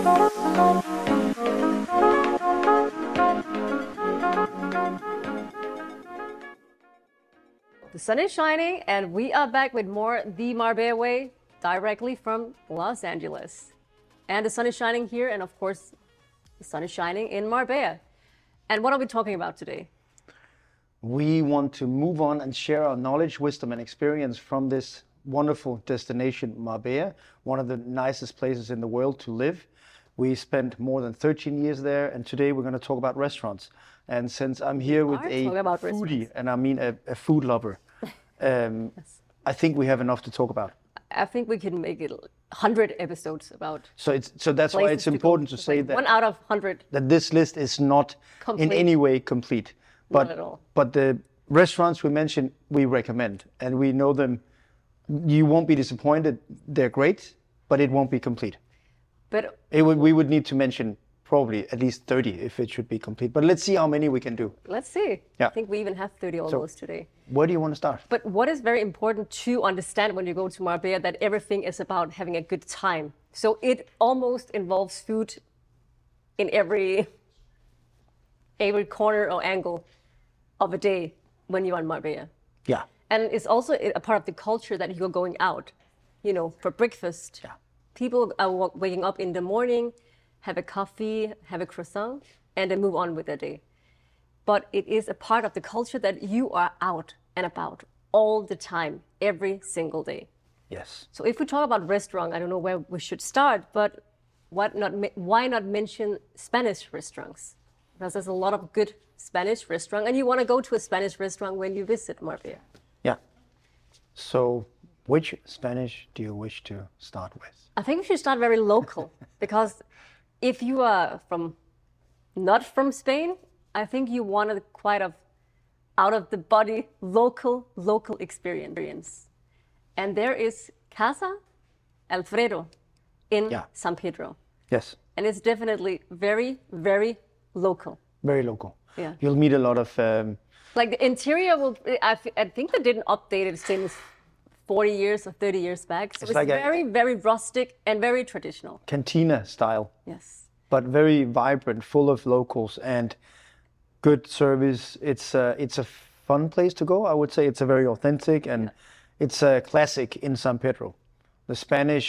The sun is shining, and we are back with more The Marbella Way directly from Los Angeles. And the sun is shining here, and of course, the sun is shining in Marbella. And what are we talking about today? We want to move on and share our knowledge, wisdom, and experience from this wonderful destination, Marbella, one of the nicest places in the world to live. We spent more than 13 years there, and today we're going to talk about restaurants. And since I'm here with a foodie, and I mean a, a food lover, um, I think we have enough to talk about. I think we can make it 100 episodes about So it's so that's why it's to go. important to say that One out of 100. that this list is not Complete. in any way complete. But, at all. But the restaurants we mentioned, we recommend, and we know them. You won't be disappointed. They're great, but it won't be complete. But It would, we would need to mention probably at least 30 if it should be complete. But let's see how many we can do. let's see. Yeah. I think we even have 30 almost today. Where do you want to start? But what is very important to understand when you go to Marbella that everything is about having a good time. So it almost involves food in every every corner or angle of a day when you're in Marbella. Yeah. And it's also a part of the culture that you're going out, you know, for breakfast. Yeah. People are waking up in the morning, have a coffee, have a croissant, and then move on with their day. But it is a part of the culture that you are out and about all the time, every single day. Yes. So if we talk about restaurant, I don't know where we should start, but what not, why not mention Spanish restaurants? Because there's a lot of good Spanish restaurant, and you want to go to a Spanish restaurant when you visit Marbella. Yeah. So, which Spanish do you wish to start with? I think we should start very local because if you are from not from Spain, I think you want a quite of out of the body local local experience. And there is Casa Alfredo in Yeah. San Pedro. Yes. And it's definitely very, very local. Very local. Yeah. You'll meet a lot of um, Like the interior will, I think they didn't update it since 40 years or 30 years back. So It's it's, like very, very rustic and very traditional. cantina style. Yes. but very vibrant, full of locals and good service. It's a, it's a fun place to go. I would say it's a very authentic and it's a classic in San Pedro. The Spanish,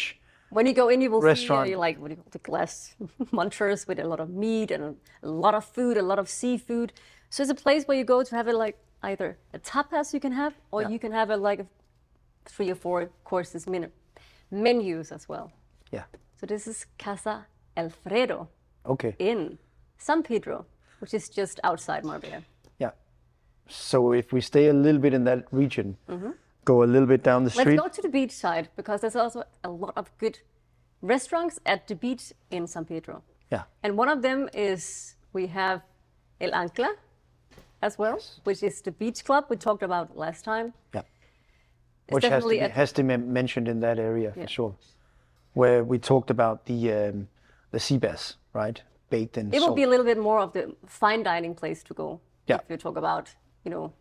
When you go in, you will Restaurant. see uh, like what do you call the glass munchers with a lot of meat and a, a lot of food, a lot of seafood. So it's a place where you go to have it like either a tapas you can have, or Yeah. you can have a like a three or four courses menus as well. yeah, So this is Casa Alfredo okay, in San Pedro, which is just outside Marbella. yeah. So if we stay a little bit in that region, go a little bit down the Mm-hmm. Let's street. go to the beach side because there's also a lot of good restaurants at the beach in San Pedro. Yeah, And one of them is we have El Ancla as well, which is the beach club we talked about last time. yeah. Which has to, be, has to be mentioned in that area Yeah. for sure. Where we talked about the um, the sea bass, right? Baked in It will be a little bit more of the fine dining place to go. Yeah. If you talk about, you know,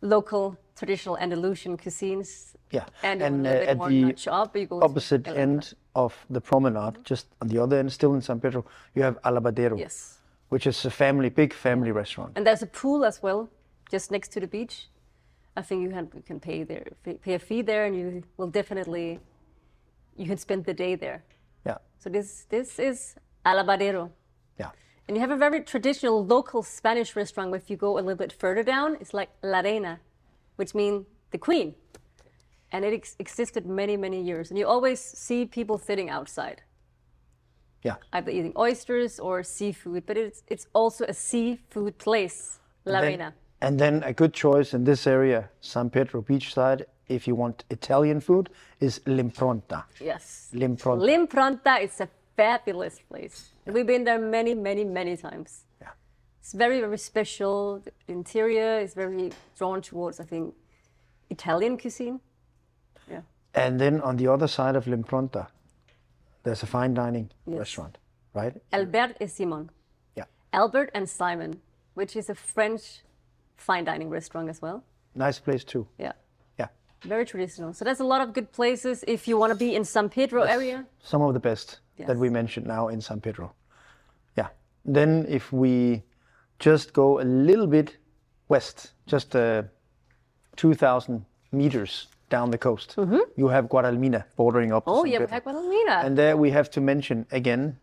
local traditional Andalusian cuisines. Yeah, And, and uh, at the up, opposite end of the promenade, just on the other end, still in San Pedro, you have Alabadero, Yes. which is a family, big family restaurant. And there's a pool as well, just next to the beach. I think you can, you can pay there, pay a fee there, and you will definitely, you can spend the day there. Yeah, So this this is Alabadero. yeah, And you have a very traditional local Spanish restaurant. If you go a little bit further down, it's like La Reina, which means the queen. And it ex- existed many, many years. And you always see people sitting outside, yeah. either eating oysters or seafood. But it's, it's also a seafood place, La Then- Reina. And then a good choice in this area, San Pedro beachside, if you want Italian food, is L'Impronta. Yes. L'Impronta. L'Impronta is a fabulous place. We've been there many, many, many times. Yeah. It's very, very special. The interior is very drawn towards, I think, Italian cuisine. Yeah. And then on the other side of L'Impronta, there's a fine dining restaurant, right? Albert et Simon. Yeah. Albert and Simon, which is a French fine dining restaurant as well. Nice place too. Yeah. Yeah. very traditional. So there's a lot of good places if you want to be in San Pedro area. Some of the best that we mentioned now in San Pedro. Yeah. Then if we just go a little bit west, just uh, 2,000 meters down the coast, you have Guadalmina bordering up. Oh yeah, we have Guadalmina. And there we have to mention again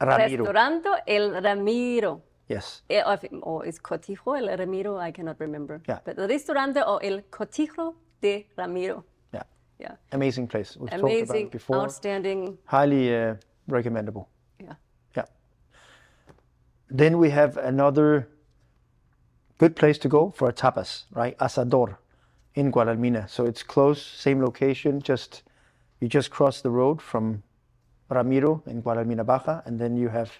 Ramiro. Restaurando El Ramiro. Yes. Eh, Or, or is Cortijo El Ramiro? I cannot remember. Yeah. But the Restaurante or El Cortijo de Ramiro. Yeah. Yeah. Amazing place. We've talked about Amazing, it before. outstanding. Highly uh, recommendable. Yeah. Yeah. Then we have another good place to go for a tapas, right? Asador in Guadalmina. So it's close, same location, just you just cross the road from Ramiro in Guadalmina Baja, and then you have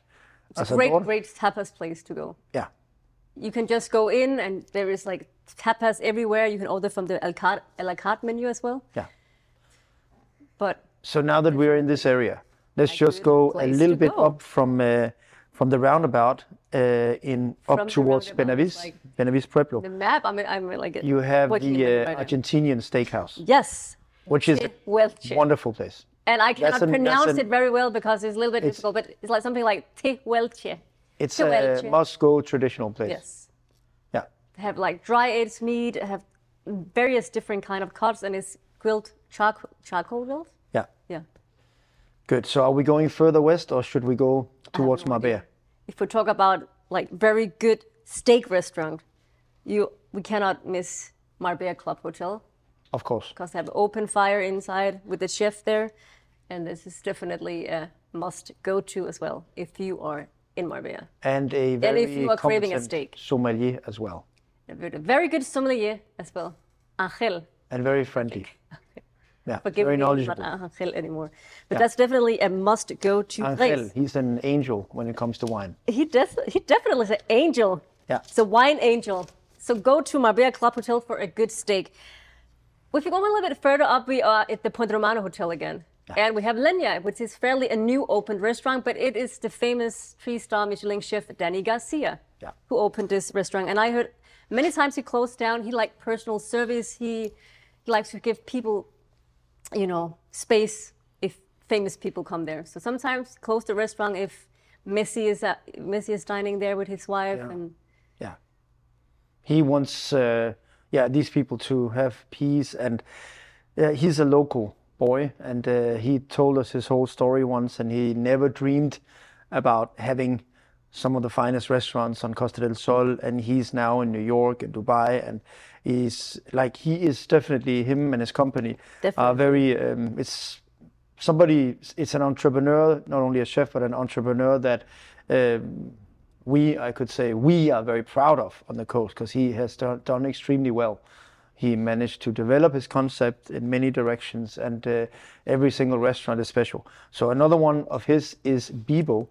Asador. Great, great tapas place to go. Yeah. You can just go in and there is like tapas everywhere. You can order from the El Carte, a la carte menu as well. Yeah. But So now that we're in this area, let's A just go a little bit go. up from uh, from the roundabout uh, in From up towards Benahavís, like- Benahavís Pueblo. the map, I mean, I'm like You have the uh. Argentinian steakhouse, Yes, which is a wonderful place. And I cannot an- pronounce an- it very well because it's a little bit difficult. But it's like something like Tehuelche. It's a must-go traditional place. Yes, Yeah. they have like dry aged meat, have various different kind of cuts, and it's grilled charcoal, charcoal grilled. Yeah. Yeah. Good. So are we going further west or should we go towards no. Marbella? If we talk about like very good steak restaurant, you we cannot miss Marbella Club Hotel Of course. because they have open fire inside with the chef there, and this is definitely a must go to as well if you are in Marbella. And a very if you are craving a steak. sommelier as well. A very good sommelier as well, Angel. And very friendly. Yeah, Forgive very me, knowledgeable. not Angel anymore. But that's definitely a must go to Angel, place. he's an angel when it comes to wine. He does. He definitely is an angel. Yeah. It's a wine angel. So go to Marbella Club Hotel for a good steak. If you go a little bit further up, we are at the Puente Romano Hotel again. And we have Leña, which is fairly a new opened restaurant, but it is the famous three-star Michelin chef Dani García Yeah. who opened this restaurant. And I heard many times he closed down. He liked personal service. He, he likes to give people, you know, space if famous people come there. So sometimes close the restaurant if Messi is at, Messi is dining there with his wife. Yeah. And Yeah. He wants, uh, yeah, these people to have peace. And uh, he's a local boy. And uh, he told us his whole story once. And he never dreamed about having some of the finest restaurants on Costa del Sol. And he's now in New York and Dubai. And he's like, he is definitely, him and his company are very, um, it's somebody, it's an entrepreneur, not only a chef, but an entrepreneur that. Um, we, I could say, we are very proud of on the coast because he has done, done extremely well. He managed to develop his concept in many directions, and uh, every single restaurant is special. So another one of his is Bibo.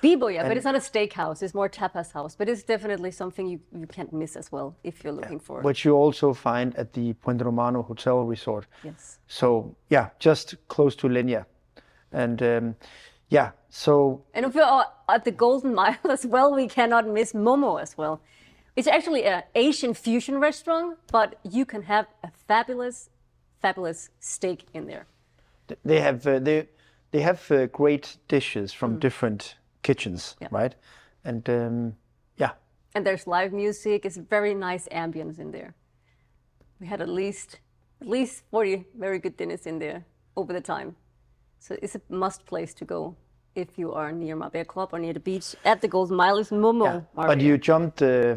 Bibo, yeah, but it's not a steakhouse. It's more tapas house. But it's definitely something you, you can't miss as well if you're looking for. It. Which you also find at the Puente Romano Hotel Resort. yes. So yeah, just close to Leña, and um, yeah, so And if we are at the Golden Mile as well, we cannot miss Momo as well. It's actually an Asian fusion restaurant, but you can have a fabulous, fabulous steak in there. they have uh, they they have uh, great dishes from different kitchens, Yeah. right? And um, yeah, And there's live music. It's very nice ambience in there. We had at least at least 40 very good dinners in there over the time. So it's a must place to go if you are near Marbella Club or near the beach. At the Golden Mile is Momo. Yeah, but you jumped uh,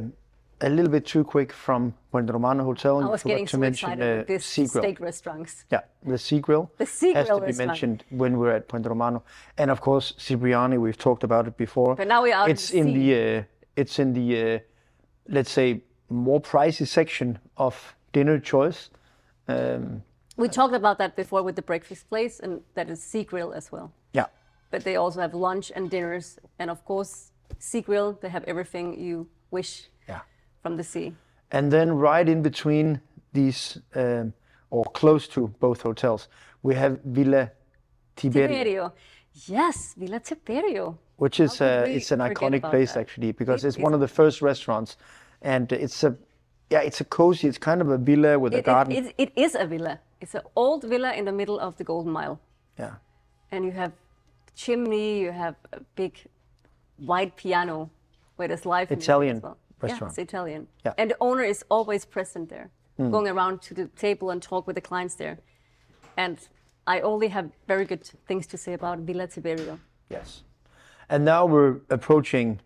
a little bit too quick from Puente Romano Hotel. I was getting to so mention excited with uh, this Sea Grill. steak restaurants. Yeah, the Sea Grill. The Sea Grill has to be restaurant. mentioned when we're at Puente Romano, and of course Cipriani. We've talked about it before. But now we're out in It's the in the uh, it's in the uh, let's say more pricey section of dinner choice. Um, We talked about that before with the breakfast place, and that is Sea Grill as well. yeah, But they also have lunch and dinners, and of course, Sea Grill. They have everything you wish yeah. from the sea. And then right in between these, um, or close to both hotels, we have Villa Tiberio, Tiberio, yes, Villa Tiberio. which is uh, it's an iconic place that? actually because It it's one of the first restaurants, and it's a yeah, it's a cozy. It's kind of a villa with a It, it, garden. it, it is a villa. It's an old villa in the middle of the Golden Mile. yeah, and you have chimney, you have a big white piano where there's live Italian well. restaurant. Yeah, it's Italian. Yeah. And the owner is always present there, hmm. going around to the table and talk with the clients there. And I only have very good things to say about Villa Tiberio. yes. And now we're approaching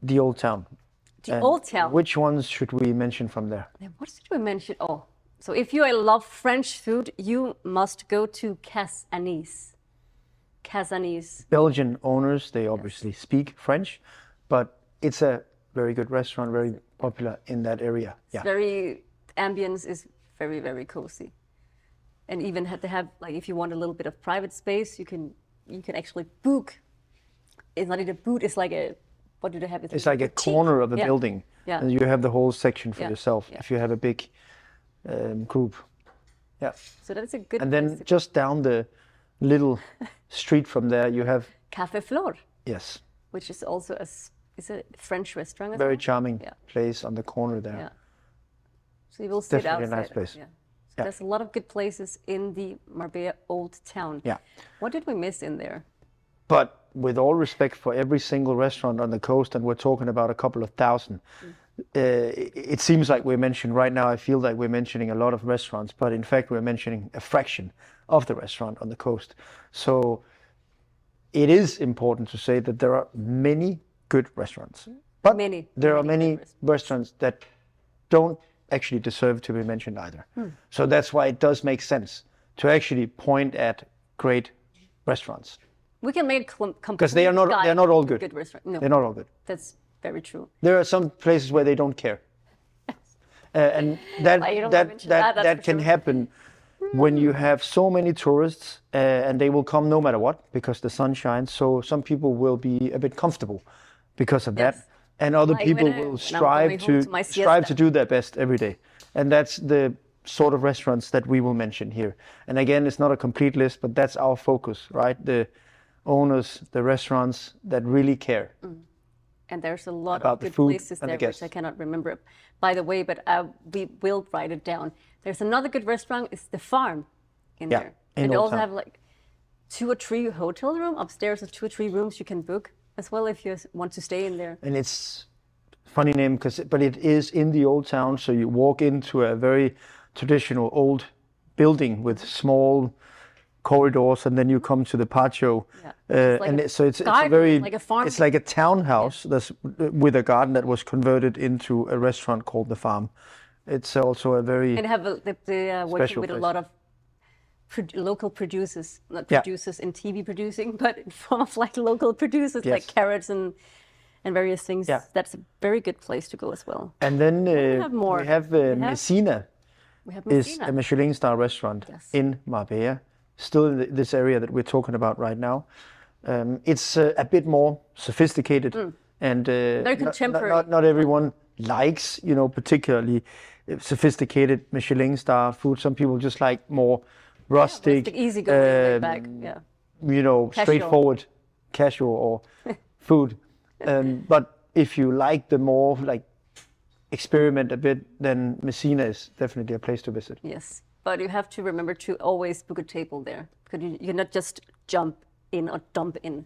the old town. The And old town. Which ones should we mention from there? What should we mention? Oh, so if you love French food, you must go to Casanis. Cas. Belgian owners, they obviously speak French, but it's a very good restaurant, very popular in that area. Yeah. very ambience is very very cozy and even had to have like if you want a little bit of private space you can you can actually book it's not even a boot it's like a what do they have It's like a boutique. corner of a Yeah. building, Yeah. and you have the whole section for Yeah. yourself if you have a big um, group. Yeah. so that's a good And then just down the little street from there, you have Café Flore yes, which is also a is a French restaurant very well. charming Yeah. place on the corner there. Yeah. so you will sit Definitely a outside nice place. yeah so there's a lot of good places in the Marbella old town Yeah. what did we miss in there But with all respect for every single restaurant on the coast, and we're talking about a couple of thousand, uh, it it seems like we're mentioning right now. I feel like we're mentioning a lot of restaurants, but in fact, we're mentioning a fraction of the restaurant on the coast. So it is important to say that there are many good restaurants, but Many, there are many many good restaurants that don't actually deserve to be mentioned either. Hmm. So that's why it does make sense to actually point at great restaurants. we can make Because they are not complete they're not all good. good no They're not all good. that's very true There are some places where they don't care. Uh, and that Well, that that, that, that can sure. happen when you have so many tourists uh, and they will come no matter what because the sun shines. So some people will be a bit comfortable because of Yes. that, and other Like people I- will strive to, to strive to do their best every day, and that's the sort of restaurants that we will mention here. And again, it's not a complete list, but that's our focus, right? The owners, the restaurants that really care. And there's a lot About of the good food places and the there which I cannot remember by the way, but uh, we will write it down. There's another good restaurant. It's the Farm in Yeah, there, in and they also have like two or three hotel room upstairs. There's two or three rooms you can book as well if you want to stay in there. and it's funny name because but it is in the old town so you walk into a very traditional old building with small corridors and then you come to the patio Yeah. uh, It's like and a it, so it's, it's a very like a farm. it's like a townhouse that's with a garden that was converted into a restaurant called the farm it's also a very And have a, the, the uh, working with a lot of pro- local producers, not Yeah. producers in TV producing, but in form of like local producers like carrots and and various things. Yeah. That's a very good place to go as well. and then uh, have more. we have uh, have- Messina We have is a Michelin star restaurant Yes. in Marbella, still in this area that we're talking about right now. Um, it's uh, a bit more sophisticated and uh, not- not, contemporary. not, not everyone likes, you know, particularly uh, sophisticated Michelin star food. Some people just like more rustic, Rustic, easy going, um, back. Yeah. you know, Casual. straightforward, casual or food. Um, but if you like the more like experiment a bit, then Messina is definitely a place to visit. Yes, but you have to remember to always book a table there because you, you cannot just jump in or dump in.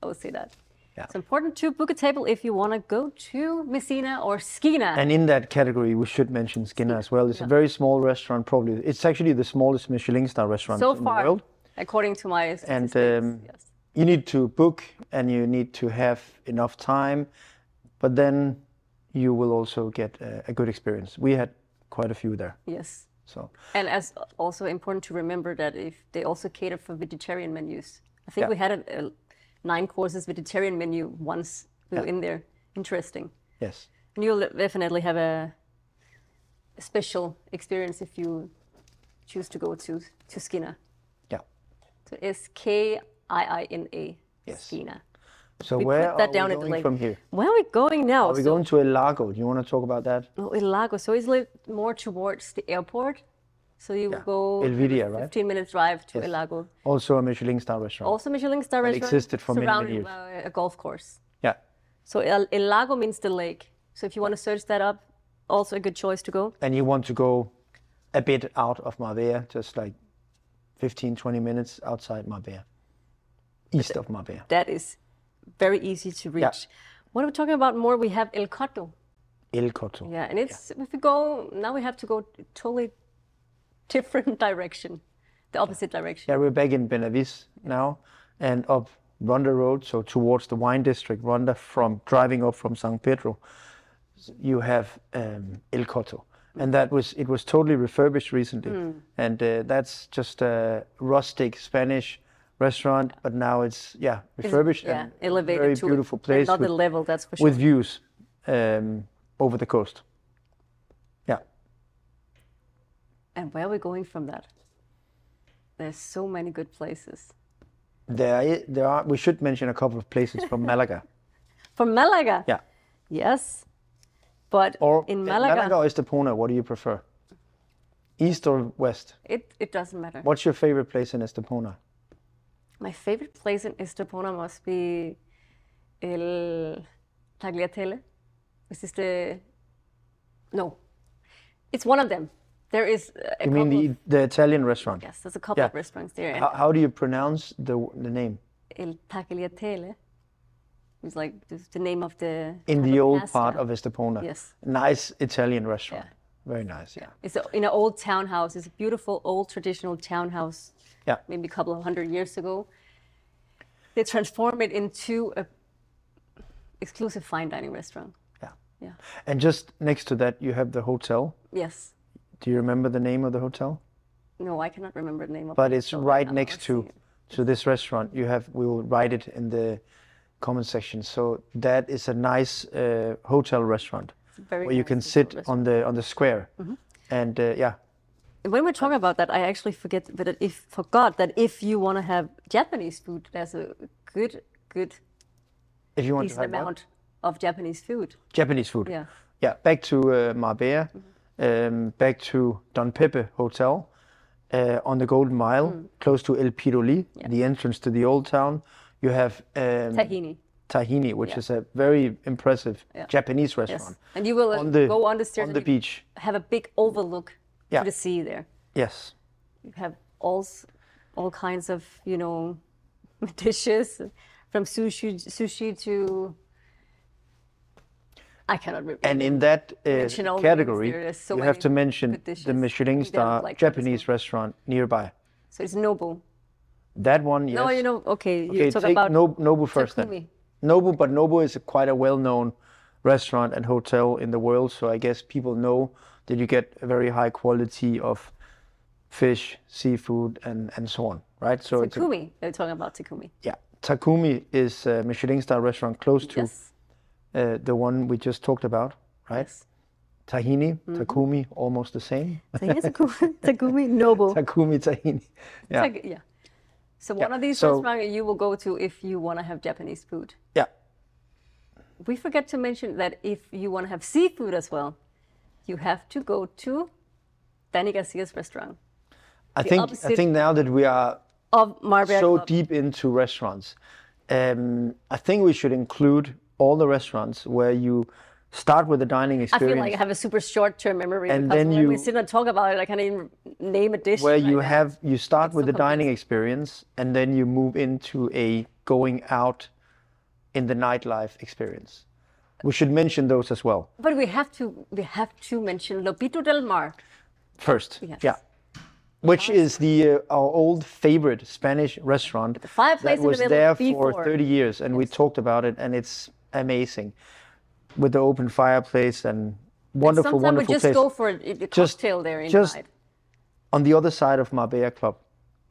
I would say that. Yeah. It's important to book a table if you want to go to Messina or Skina. And in that category, we should mention Skina as well. It's a very small restaurant, probably. It's actually the smallest Michelin star restaurant so in far, the world. according to my And um, yes. you need to book and you need to have enough time, but then you will also get a, a good experience. We had quite a few there. yes. So And as also important to remember that if they also cater for vegetarian menus. I think Yeah. we had a, a nine courses vegetarian menu once we were in there. Interesting. yes, And you'll definitely have a, a special experience if you choose to go to to Skina. yeah. So it's K I I N A. Yes. Skina. So We where put that are down we the going from here? Where are we going now? Are we So- going to El Lago? Do you want to talk about that? Oh, El Lago. So it's little more towards the airport. So you Yeah. go Elviria, right? 15 minute drive to Yes. El Lago. Also a Michelin star restaurant. Also Michelin star restaurant. existed for many, many surrounded years. by a golf course. Yeah. So El, El Lago means the lake. So if you want to search that up, also a good choice to go. and you want to go a bit out of Marbella, just like 15, 20 minutes outside Marbella, east of Marbella. That is very easy to reach. What are we talking about more? We have El Coto. El Coto. Yeah, and it's if we go now, we have to go totally different direction, the opposite direction. Yeah, we're back in Benahavís now and up Ronda Road, so towards the wine district, Ronda, from driving up from San Pedro, you have um, El Coto. And that was it was totally refurbished recently, and uh, that's just a rustic Spanish restaurant. But now it's yeah refurbished yeah, and elevated very to beautiful place another with, level. That's for sure. with views um, over the coast. Yeah, and where are we going from that? There's so many good places. there there are. We should mention a couple of places from Malaga. From Malaga. Yeah, Yes. But or in uh, Malaga, Malaga or Estepona. What do you prefer? East or west? it, it doesn't matter. What's your favorite place in Estepona? My favorite place in Estepona must be El Tagliatelle. Is this the? No, it's one of them. There is a You mean of, the, the Italian restaurant? yes, there's a couple Yeah. of restaurants there. How, how do you pronounce the the name? El Tagliatelle It's like the name of the. In the old pasta. part of Estepona. Yes. Nice Italian restaurant. Very nice. Yeah. It's a, in an old townhouse. It's a beautiful old traditional townhouse. Yeah. Maybe a couple of hundred years ago. They transform it into a exclusive fine dining restaurant. Yeah. Yeah. And just next to that, you have the hotel. Yes. Do you remember the name of the hotel? No, I cannot remember the name of it. But it's right next to to this restaurant. You have. We will write it in the comment section. So that is a nice uh, hotel restaurant It's a very where you can sit restaurant. on the on the square. And uh, yeah, When we're talking about that, I actually forget that if forgot that if you want to have Japanese food, there's a good, good if you want to decent have what? amount of Japanese food. Japanese food. Yeah. Yeah, back to uh, Marbella, um, back to Don Pepe Hotel uh, on the Golden Mile, Mm. close to El Piroli, the entrance to the old town. You have um, Tahini. Tahini, which is a very impressive Japanese Yes. restaurant And you will on the go on the stairs on the beach. have a big overlook Yeah. to the sea there. Yes, You have all all kinds of you know dishes from sushi sushi to I cannot remember. and in that uh, Mention all the category, names there. There's so you have to mention the Michelin star like Japanese restaurant nearby. so it's Nobu. That one, yes. No, you know, okay, you Okay, talk about Nobu, Nobu first then. Nobu, but Nobu is a quite a well-known restaurant and hotel in the world, so I guess people know that you get a very high quality of fish, seafood, and, and so on, right? So Takumi. They're talking about Takumi. yeah. Takumi is a Michelin star restaurant close to Yes. uh, the one we just talked about, right? Yes. Tahini, Mm-hmm. Takumi, almost the same. Here's Takumi, Takumi Nobu. Takumi, Tahini. Yeah, Like, yeah. So one of these so- restaurants you will go to if you want to have Japanese food. yeah. We forget to mention that if you want to have seafood as well, you have to go to Dani García's restaurant I think I think now that we are of so Club. deep into restaurants. Um, I think we should include all the restaurants where you start with the dining experience. I feel like I have a super short-term memory And then when we you- sit and talk about it, I can't even name a dish. where right you now. have you start with so the dining experience, and then you move into a going out in the nightlife experience. We should mention those as well But we have to we have to mention Lobito del Mar. first. Yes. Yeah. Which is the uh, our old favorite Spanish restaurant the fireplace that in the was there before. for 30 years, and we talked about it, and it's amazing with the open fireplace and wonderful, Sometimes we wonderful just place. go for a, a Just- cocktail there inside. just- On the other side of Marbella Club,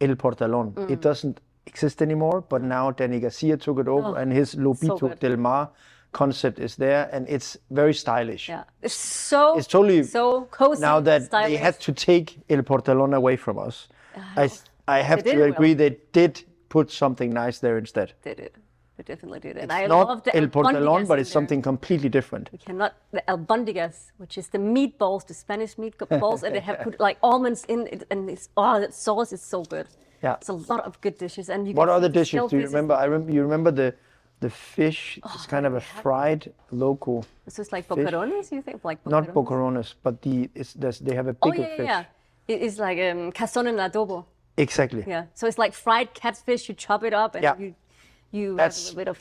El Portalón, Mm. it doesn't exist anymore, but now Dani García took it over, and his Lobito Oh, good. del Mar concept is there, and it's very stylish. yeah, it's so It's totally so cozy. now that stylish. they had to take El Portalón away from us, I, I have to agree they did put something nice there instead. did it. They definitely did it. And I Not love the El Portalón, but it's there. something completely different. We cannot the albondigas, which is the meatballs, the Spanish meatballs, and they have put like almonds in it, and it's oh, that sauce is so good. Yeah. It's a lot of good dishes, and you What other the dishes do you remember? I rem- you remember the The fish is kind of a fried local, So it's like boquerones, you think? Like not boquerones, but the it's, they have a Oh, bigger yeah, yeah, fish. yeah. It is like um, cazón en adobo. Exactly. Yeah. So it's like fried catfish. You chop it up and Yeah. you you That's- have a little bit of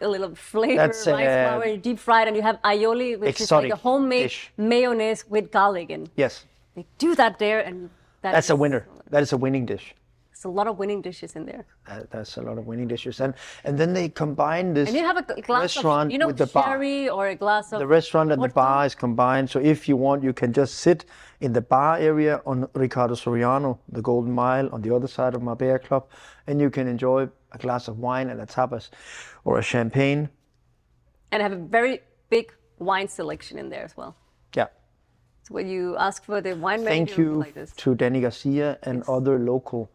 a little flavor, That's, rice uh, flour, you deep fried, and you have aioli, which is like a homemade dish. mayonnaise with garlic. And Yes. they do that there, and that That's a winner. That is a winning dish. There's a lot of winning dishes in there. Uh, that's a lot of winning dishes, and and then they combine this And you have a glass restaurant of, you know, with the bar. or a glass of The restaurant and the bar is combined. So if you want, you can just sit in the bar area on Ricardo Soriano, the Golden Mile, on the other side of Marbella Club, and you can enjoy a glass of wine and a tapas or a champagne. and have a very big wine selection in there as well. Yeah. So when you ask for the wine menu, Thank you like to Dani García and other local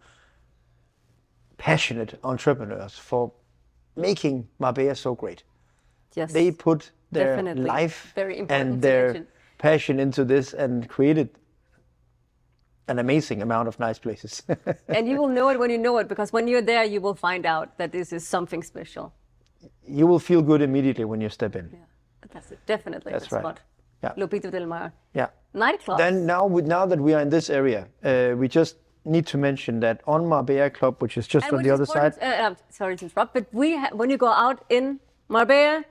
passionate entrepreneurs for making Marbella so great. Yes. They put their Definitely. life Very and their passion into this and created an amazing amount of nice places. and you will know it when you know it because when you're there, you will find out that this is something special. you will feel good immediately when you step in. Yeah, that's it. definitely That's the right. spot. Yeah. Lobito del Mar. Yeah. Nightclub. Then now, now that we are in this area, uh, we just need to mention that on Marbella Club, which is just And on the other side, Uh, uh, sorry to interrupt, but we ha- when you go out in Marbella,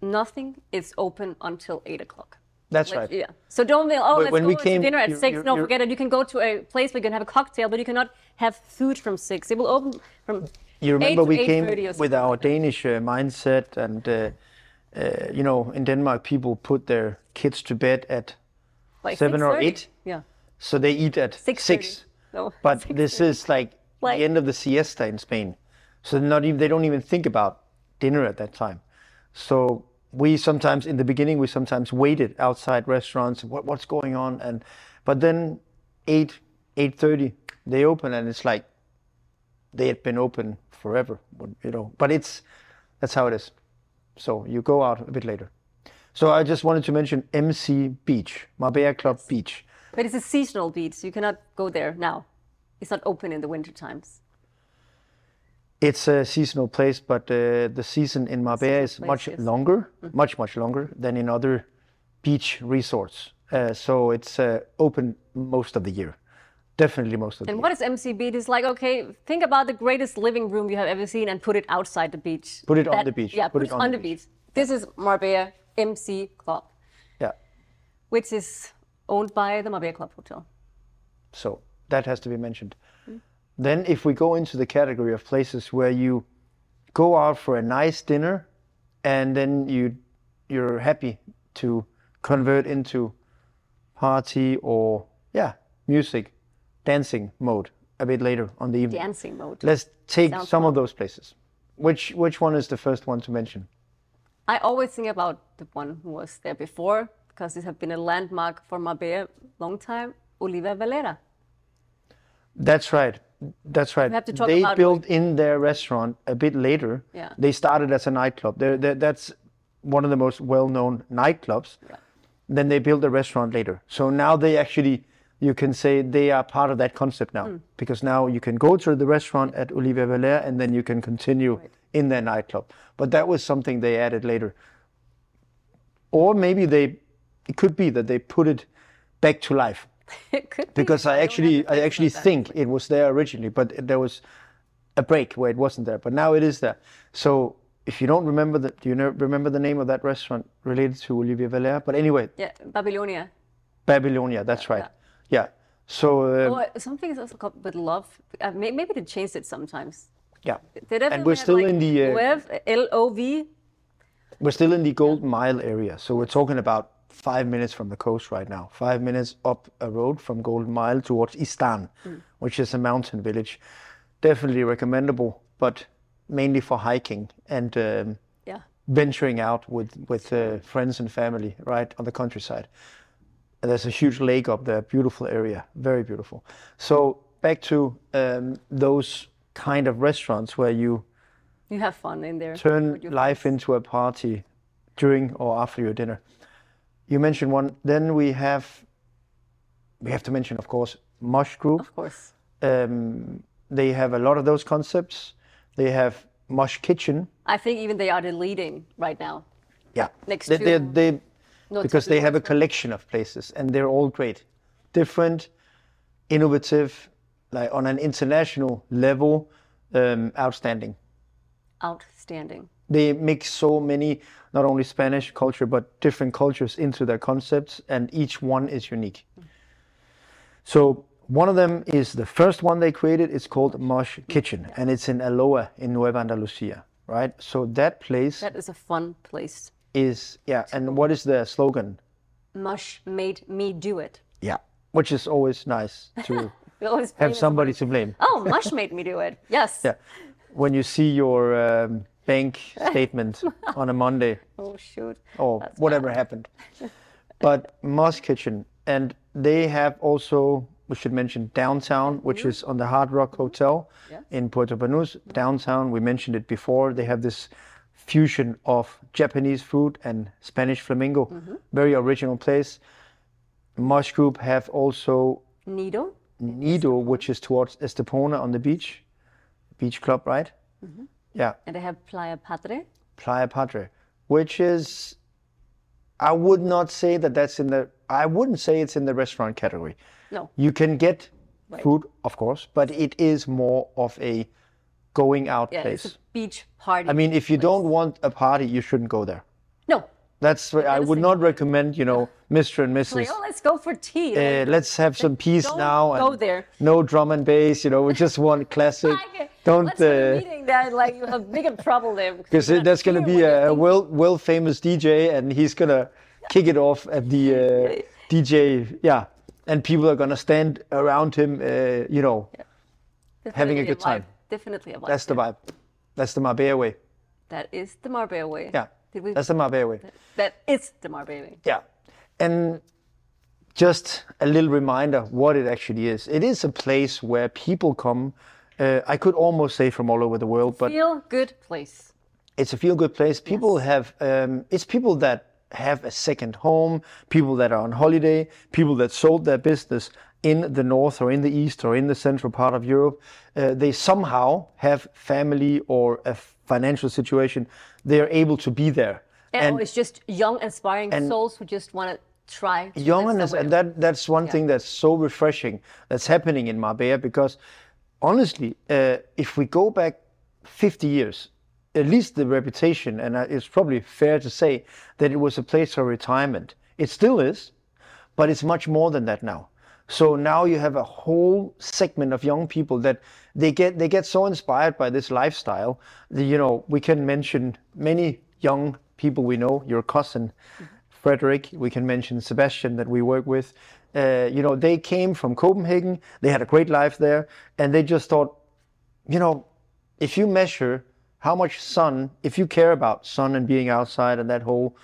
nothing is open until eight o'clock. that's Like, right. Yeah. So don't feel, oh, When- let's when go we to dinner at you- 6 you- no, forget it. You can go to a place where you can have a cocktail, but you cannot have food from 6. It will open from You 8 remember we came with our. Danish uh, mindset, and uh, uh, you know, in Denmark, people put their kids to bed at Like seven or eight? Yeah. So they eat at 6:30. six. No, But this is like, Like- the end of the siesta in Spain, so they're not even they don't even think about dinner at that time. So we sometimes in the beginning we sometimes waited outside restaurants. What what's going on? And but then eight eight thirty they open and it's like they had been open forever, you know. But it's that's how it is. So you go out a bit later. So I just wanted to mention MC Beach, Marbella Club Beach. But it's a seasonal beach. You cannot go there now. It's not open in the winter times. It's a seasonal place, but uh, the season in Marbella is place, much yes. longer, much much longer than in other beach resorts. Uh, so it's uh, open most of the year, definitely most of the year. And year. what is MC Beach? It's like, okay, think about the greatest living room you have ever seen and put it outside the beach. Put it on the beach. Yeah, put, it on, the beach. This is Marbella MC Club, Yeah, which is owned by the Marbella Club Hotel. so that has to be mentioned. Hmm. Then, if we go into the category of places where you go out for a nice dinner, and then you you're happy to convert into party or yeah music, dancing mode a bit later on the evening. Dancing mode. Let's take Sounds some of those places. Which which one is the first one to mention? I always think about the one who was there before this has been a landmark for Marbella long time, Olivia Valère. That's right. That's right. have to talk they built in their restaurant a bit later. Yeah. They started as a nightclub. They're, they're, that's one of the most well-known nightclubs. Yeah. Then they built a restaurant later. So now they actually, you can say they are part of that concept now, hmm. because now you can go to the restaurant at Olivia Valère and then you can continue in their nightclub. But that was something they added later. Or maybe they, it could be that they put it back to life it could be. because I actually I actually that. think it was there originally, but there was a break where it wasn't there. But now it is there. So if you don't remember the, do you know, remember the name of that restaurant related to Olivia Valère? But anyway, Yeah, Babylonia. Babylonia. That's right. Yeah. So uh, Oh, something is also called with love. Uh, may- maybe they changed it sometimes. yeah, They definitely we're still like, in the, uh, L O V. we're still in the Golden Mile area. So we're talking about five minutes from the coast right now. Five minutes up a road from Golden Mile towards Istan, which is a mountain village. Definitely recommendable, but mainly for hiking and um, Yeah. venturing out with with uh, friends and family, right on the countryside. And there's a huge lake up there, beautiful area, very beautiful. So back to um, those kind of restaurants where you You have fun in there. turn life into a party during or after your dinner. You mentioned one. Then we have we have to mention, of course, Mosh Group. Of course. Um, they have a lot of those concepts. They have Mosh Kitchen. I think even they are the leading right now. Yeah, Next they, to- they, they because they have a collection of places and they're all great, different, innovative, like on an international level, um, outstanding. outstanding. They mix so many, not only Spanish culture but different cultures into their concepts, and each one is unique. So one of them is the first one they created. It's called Mosh Kitchen, and it's in Aloha in Nueva Andalusia, right? So that place That is a fun place. is yeah. And what is the slogan? Mosh made me do it. Yeah, which is always nice to always have somebody to blame. Oh, Mosh made me do it. Yes. Yeah, when you see your um, bank oh, statement on a Monday Oh shoot. or That's whatever happened. But Mosh Kitchen, and they have also we should mention downtown, which mm-hmm. is on the Hard Rock Hotel Yes. in Puerto Banús. Downtown, we mentioned it before. They have this fusion of Japanese food and Spanish flamingo. Mm-hmm. Very original place. Mosh Group have also Nido. Nido, which is towards Estepona on the beach, beach club, right? Mm-hmm. Yeah, And they have Playa Padre. Playa Padre, which is, I would not say that that's in the, I wouldn't say it's in the restaurant category. No. You can get Right. food, of course, but it is more of a going out Yeah, place. it's a beach party. I mean, if you don't want a party, you shouldn't go there. no. That's why I would not recommend, you know, Mr. and Mrs. Like, oh, let's go for tea. uh, let's have some peace don't now. go and there. No drum and bass, you know, we just want classic. Don't, let's a uh, meeting that like you have bigger trouble there. because there's going to be a thinking- world world famous DJ and he's going to kick it off at the uh, DJ, yeah, and people are going to stand around him, uh, you know, having a good time. Definitely a vibe. that's the vibe. That's the Marbella way. That is the Marbella way. Yeah, Did we? that's the Marbella way. That is the Marbella. Yeah, and just a little reminder what it actually is. It is a place where people come. Uh, I could almost say from all over the world, but Feel good place. it's a feel good place. People have um, it's people that have a second home, people that are on holiday, people that sold their business in the north or in the east or in the central part of Europe. Uh, they somehow have family or a financial situation. They are able to be there. And, it's just young, inspiring and- souls who just want to try. to young and, and that that's one thing that's so refreshing that's happening in Marbella because honestly, uh, if we go back 50 years, at least the reputation, and it's probably fair to say that it was a place for retirement. It still is, but it's much more than that now. So now you have a whole segment of young people that they get they get so inspired by this lifestyle. The, you know, we can mention many young people we know. Your cousin, Frederick. We can mention Sebastian that we work with. Uh, you know, they came from Copenhagen. They had a great life there, and they just thought, you know, if you measure how much sun, if you care about sun and being outside and that whole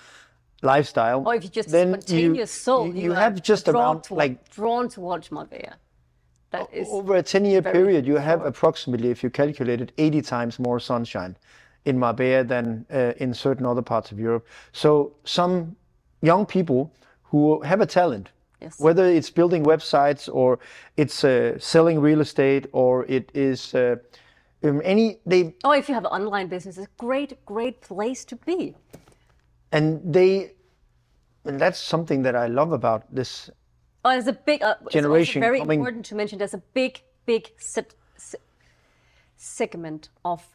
lifestyle, Or if you just then spontaneous soul, you, you have just toward, like drawn towards Marbella. That is over a 10 year period, you have approximately, if you calculate it, 80 times more sunshine in Marbella than uh, in certain other parts of Europe. So some young people who have a talent, Yes. whether it's building websites or it's uh, selling real estate or it is uh, um, any, they, Oh, if you have an online business, it's a great, great place to be. And they, and that's something that I love about this Oh, there's a big uh, Generation It's very coming- important to mention. There's a big, big set, se- segment of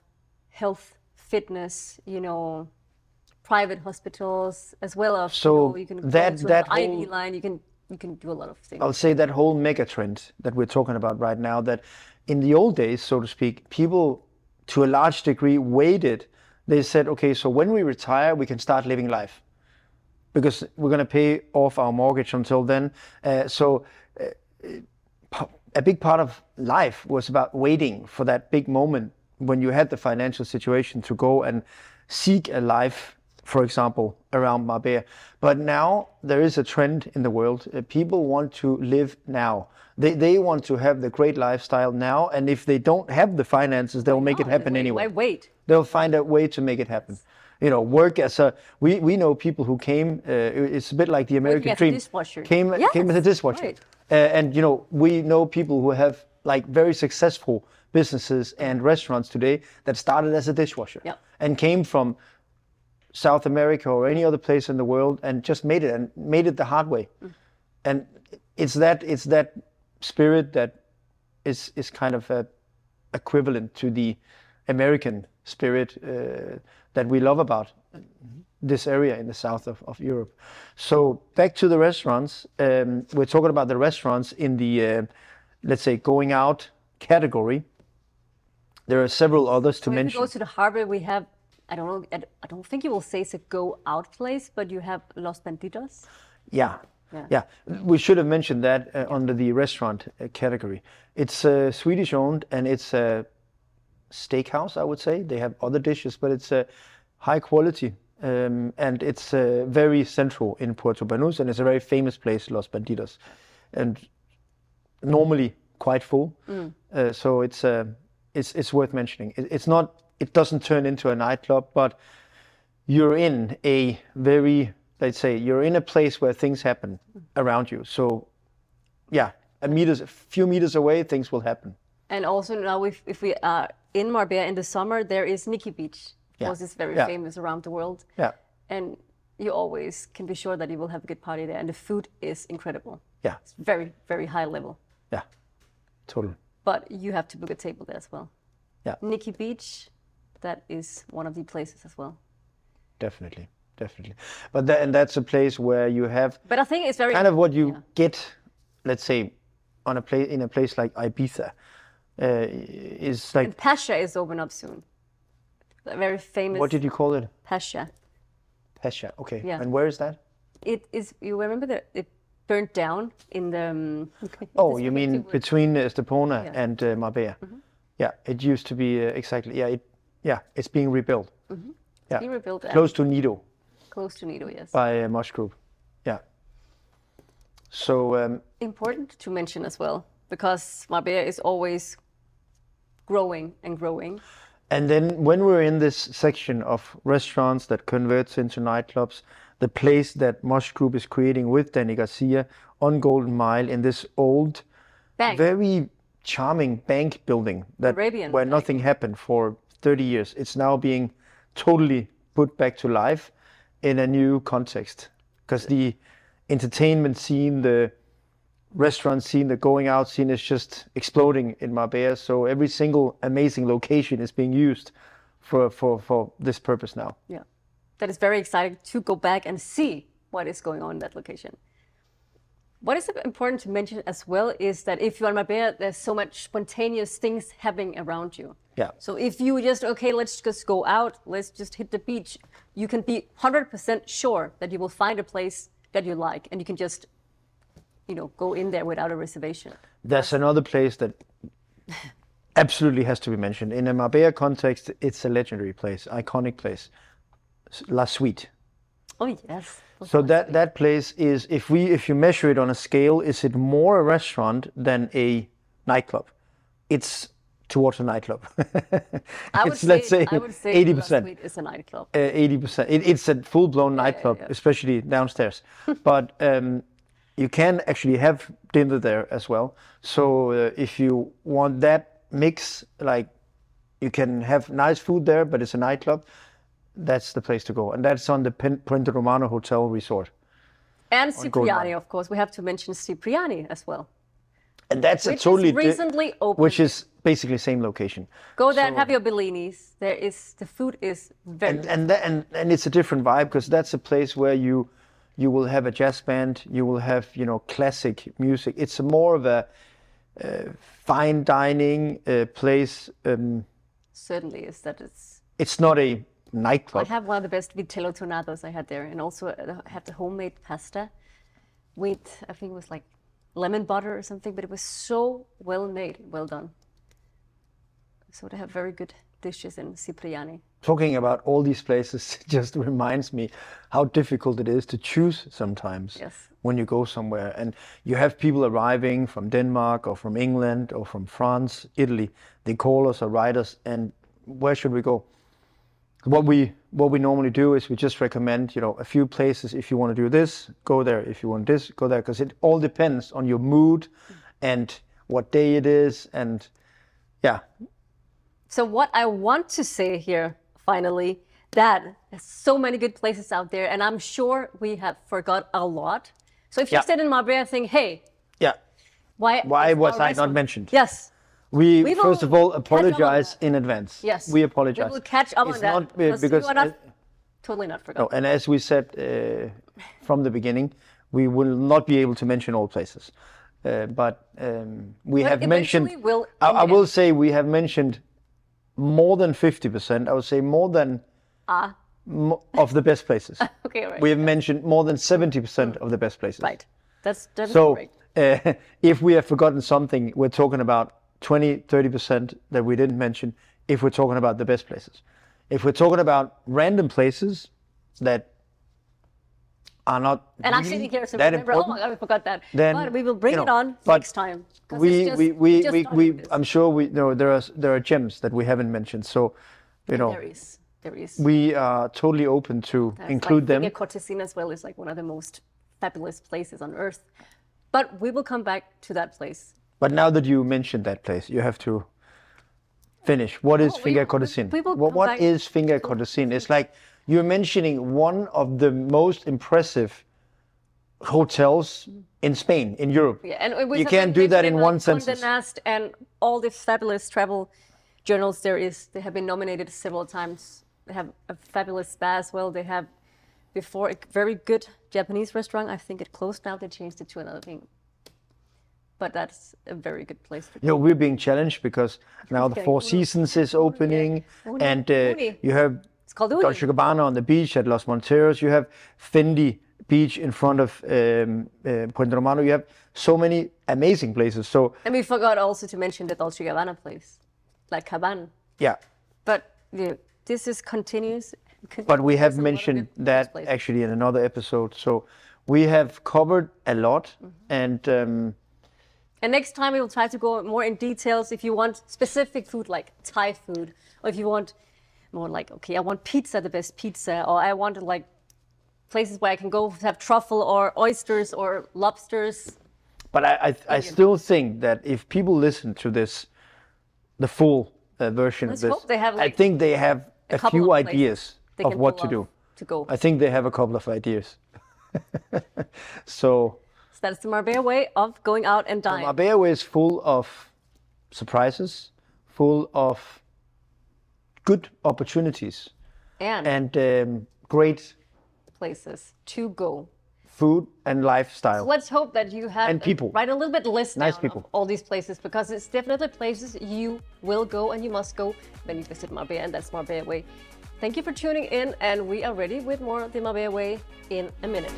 health, fitness. You know, private hospitals as well as So you, know, you can go that- to that an IV line. You can you can do a lot of things. I'll say that whole mega trend that we're talking about right now, that in the old days, so to speak, people to a large degree waited. They said, okay, so when we retire, we can start living life because we're going to pay off our mortgage until then. Uh, so uh, p- a big part of life was about waiting for that big moment when you had the financial situation to go and seek a life, for example, around Marbella. But now there is a trend in the world. Uh, people want to live now. They, they want to have the great lifestyle now. And if they don't have the finances, they'll make it happen wait, anyway Wait, wait. They'll find a way to make it happen. You know, work as a we we know people who came. Uh, it's a bit like the American as a dream. dishwasher. Came came as a Yes, dishwasher, right. uh, and you know we know people who have like very successful businesses and restaurants today that started as a dishwasher Yeah. and came from South America or any other place in the world and just made it and made it the hard way. And it's that it's that spirit that is is kind of a, equivalent to the American spirit uh, that we love about this area in the south of, of Europe. So back to the restaurants. Um, we're talking about the restaurants in the uh, let's say going out category. There are several others to When mention. you go to the harbor, we have, I don't know, I don't think you will say it's a go out place, but you have Los Bandidos. Yeah. Yeah. Yeah. We should have mentioned that uh, under the restaurant uh, category. It's uh, Swedish owned and it's a steakhouse, I would say. They have other dishes, but it's a high quality. Um, and it's uh, very central in Puerto Banús and it's a very famous place, Los Bandidos. And normally quite full. Uh, so it's, uh, it's, it's worth mentioning. It, it's not, it doesn't turn into a nightclub, but you're in a very let's say you're in a place where things happen around you so yeah a meters a few meters away things will happen And also now, if, if we are in Marbella in the summer, there is Nikki Beach, Yeah. which is very Yeah. famous around the world. yeah And you always can be sure that you will have a good party there. And the food is incredible. yeah It's very, very high level. yeah totally But you have to book a table there as well. Yeah. Nikki Beach, that is one of the places as well. definitely definitely but that, and that's a place where you have But I think it's very kind of what you get let's say on a place in a place like ibiza uh, is like Pacha is open up soon. A very famous what did you call it Pacha. pesha okay Yeah. and where is that It is. You remember that it burned down in the. Um, Oh, you mean between uh, Stepona Yeah. Mm-hmm. and uh, Marbella? Yeah, it used to be uh, exactly. Yeah, it, yeah, it's being rebuilt. Mhm. Yeah, He rebuilt close to Nido close to Nido. Yes. by uh, Mosh Group. Yeah. So um, Important to mention as well because Marbella is always growing and growing. and then when we're in this section of restaurants that converts into nightclubs, the place that Mosh Group is creating with Dani García on Golden Mile in this old, Bank. very charming bank building that Arabian where bank. nothing happened for 30 years. It's now being totally put back to life in a new context because the entertainment scene, the restaurant scene, the going out scene is just exploding in Marbella. So every single amazing location is being used for for for this purpose now. Yeah. That is very exciting to go back and see what is going on in that location. What is important to mention as well is that if you're on Marbella, there's so much spontaneous things happening around you. Yeah. So if you just, okay, let's just go out, let's just hit the beach, you can be 100% sure that you will find a place that you like and you can just, you know, go in there without a reservation. There's another place that absolutely has to be mentioned. In a Marbella context, it's a legendary place, iconic place, La Suite. Oh, yes. So that that place is, if we if you measure it on a scale, is it more a restaurant than a nightclub? It's towards a nightclub. I would it's let's say say eighty percent. Suite is a nightclub. Eighty percent. It, it's a full-blown nightclub, yeah. especially downstairs. but um, you can actually have dinner there as well. So uh, if you want that mix, like you can have nice food there, but it's a nightclub. That's the place to go, and that's on the Puente Romano Hotel Resort. And Cipriani, of course. We have to mention Cipriani as well. And that's Which a totally is recently opened. which is basically same location. Go there and have your Bellinis. There is the food is very And and, that, and and it's a different vibe because that's a place where you you will have a jazz band, you will have you know classic music. It's more of a uh, fine dining uh, place. Um, certainly is that it's. it's not a nightclub. I have one of the best vitello tonnatos I had there, and also uh, I had the homemade pasta with I think it was like lemon butter or something, but it was so well made, well done. So they have very good dishes in Cipriani. Talking about all these places just reminds me how difficult it is to choose sometimes Yes. when you go somewhere. And you have people arriving from Denmark or from England or from France, Italy. They call us or write us, and where should we go? What we what we normally do is we just recommend you know a few places. If you want to do this, go there. If you want this, go there. Because it all depends on your mood and what day it is, and Yeah. So what I want to say here, finally, that there's so many good places out there, and I'm sure we have forgot a lot. So if you Yeah. sit in Marbella, think, hey, Yeah. why? Why was I not mentioned? Yes. We, We first of all catch up on apologize in advance. Yes. We apologize. We will catch up It's on that not, uh, because you are not, totally not no, forgotten. and as we said uh, from the beginning, we will not be able to mention all places. Uh, but um, we But have mentioned. we'll- I, I will say we have mentioned more than fifty percent. I would say more than mo- of the best places. okay, right. we have mentioned more than seventy percent of the best places. right. That's that's So correct. uh, if we have forgotten something, we're talking about 20, 30% that we didn't mention if we're talking about the best places. If we're talking about random places that are not And I'm really sitting here so that remember, oh important, my god, I forgot that. then, but we will bring you it on next time. we, just- we, we, just we, we. I'm sure we know there are there are gems that we haven't mentioned. So, you know, There is. There is. we are totally open to That's include like, them. Finca Cortesina as well is like one of the most fabulous places on earth. But we will come back to that place. But now that you mentioned that place, you have to finish. What is we- we- we will What, what is Finca Cortesín? It's like you're mentioning one of the most impressive hotels in Spain, in Europe. Yeah, and You can't do that in one sentence. Nast and all the fabulous travel journals there is. They have been nominated several times. They have a fabulous spa as well. They have before a very good Japanese restaurant. I think it closed now. They changed it to another thing. But that's a very good place. To You know, we're being challenged because now the Four Seasons is opening, and uh, you have It's called. Dolce Gabbana on the beach at Los Monteros. You have Fendi Beach in front of um, uh, Puente Romano. You have so many amazing places. So And we forgot also to mention the Dolce Gabbana place, like Caban. yeah, But yeah, this is continuous. but we have There's a lot of mentioned that places. actually in another episode. So we have covered a lot, Mm-hmm. and um, And next time we will try to go more in details if you want specific food like Thai food, or if you want more like, okay, I want pizza, the best pizza, or I want like places where I can go have truffle or oysters or lobsters. but I I, I still think that if people listen to this, the full uh, version Let's of this, they have, I think they have a, couple few of ideas of what to do. To go. I think they have a couple of ideas. so So that's the Marbella way of going out and dining. Marbella way is full of surprises, full of good opportunities, and, and um, great places to go. food and lifestyle. Let's hope that you have And people. write a little bit list Nice people. of all these places because it's definitely places you will go and you must go when you visit Marbella, and that's Marbella Way. Thank you for tuning in, and we are ready with more of the Marbella Way in a minute.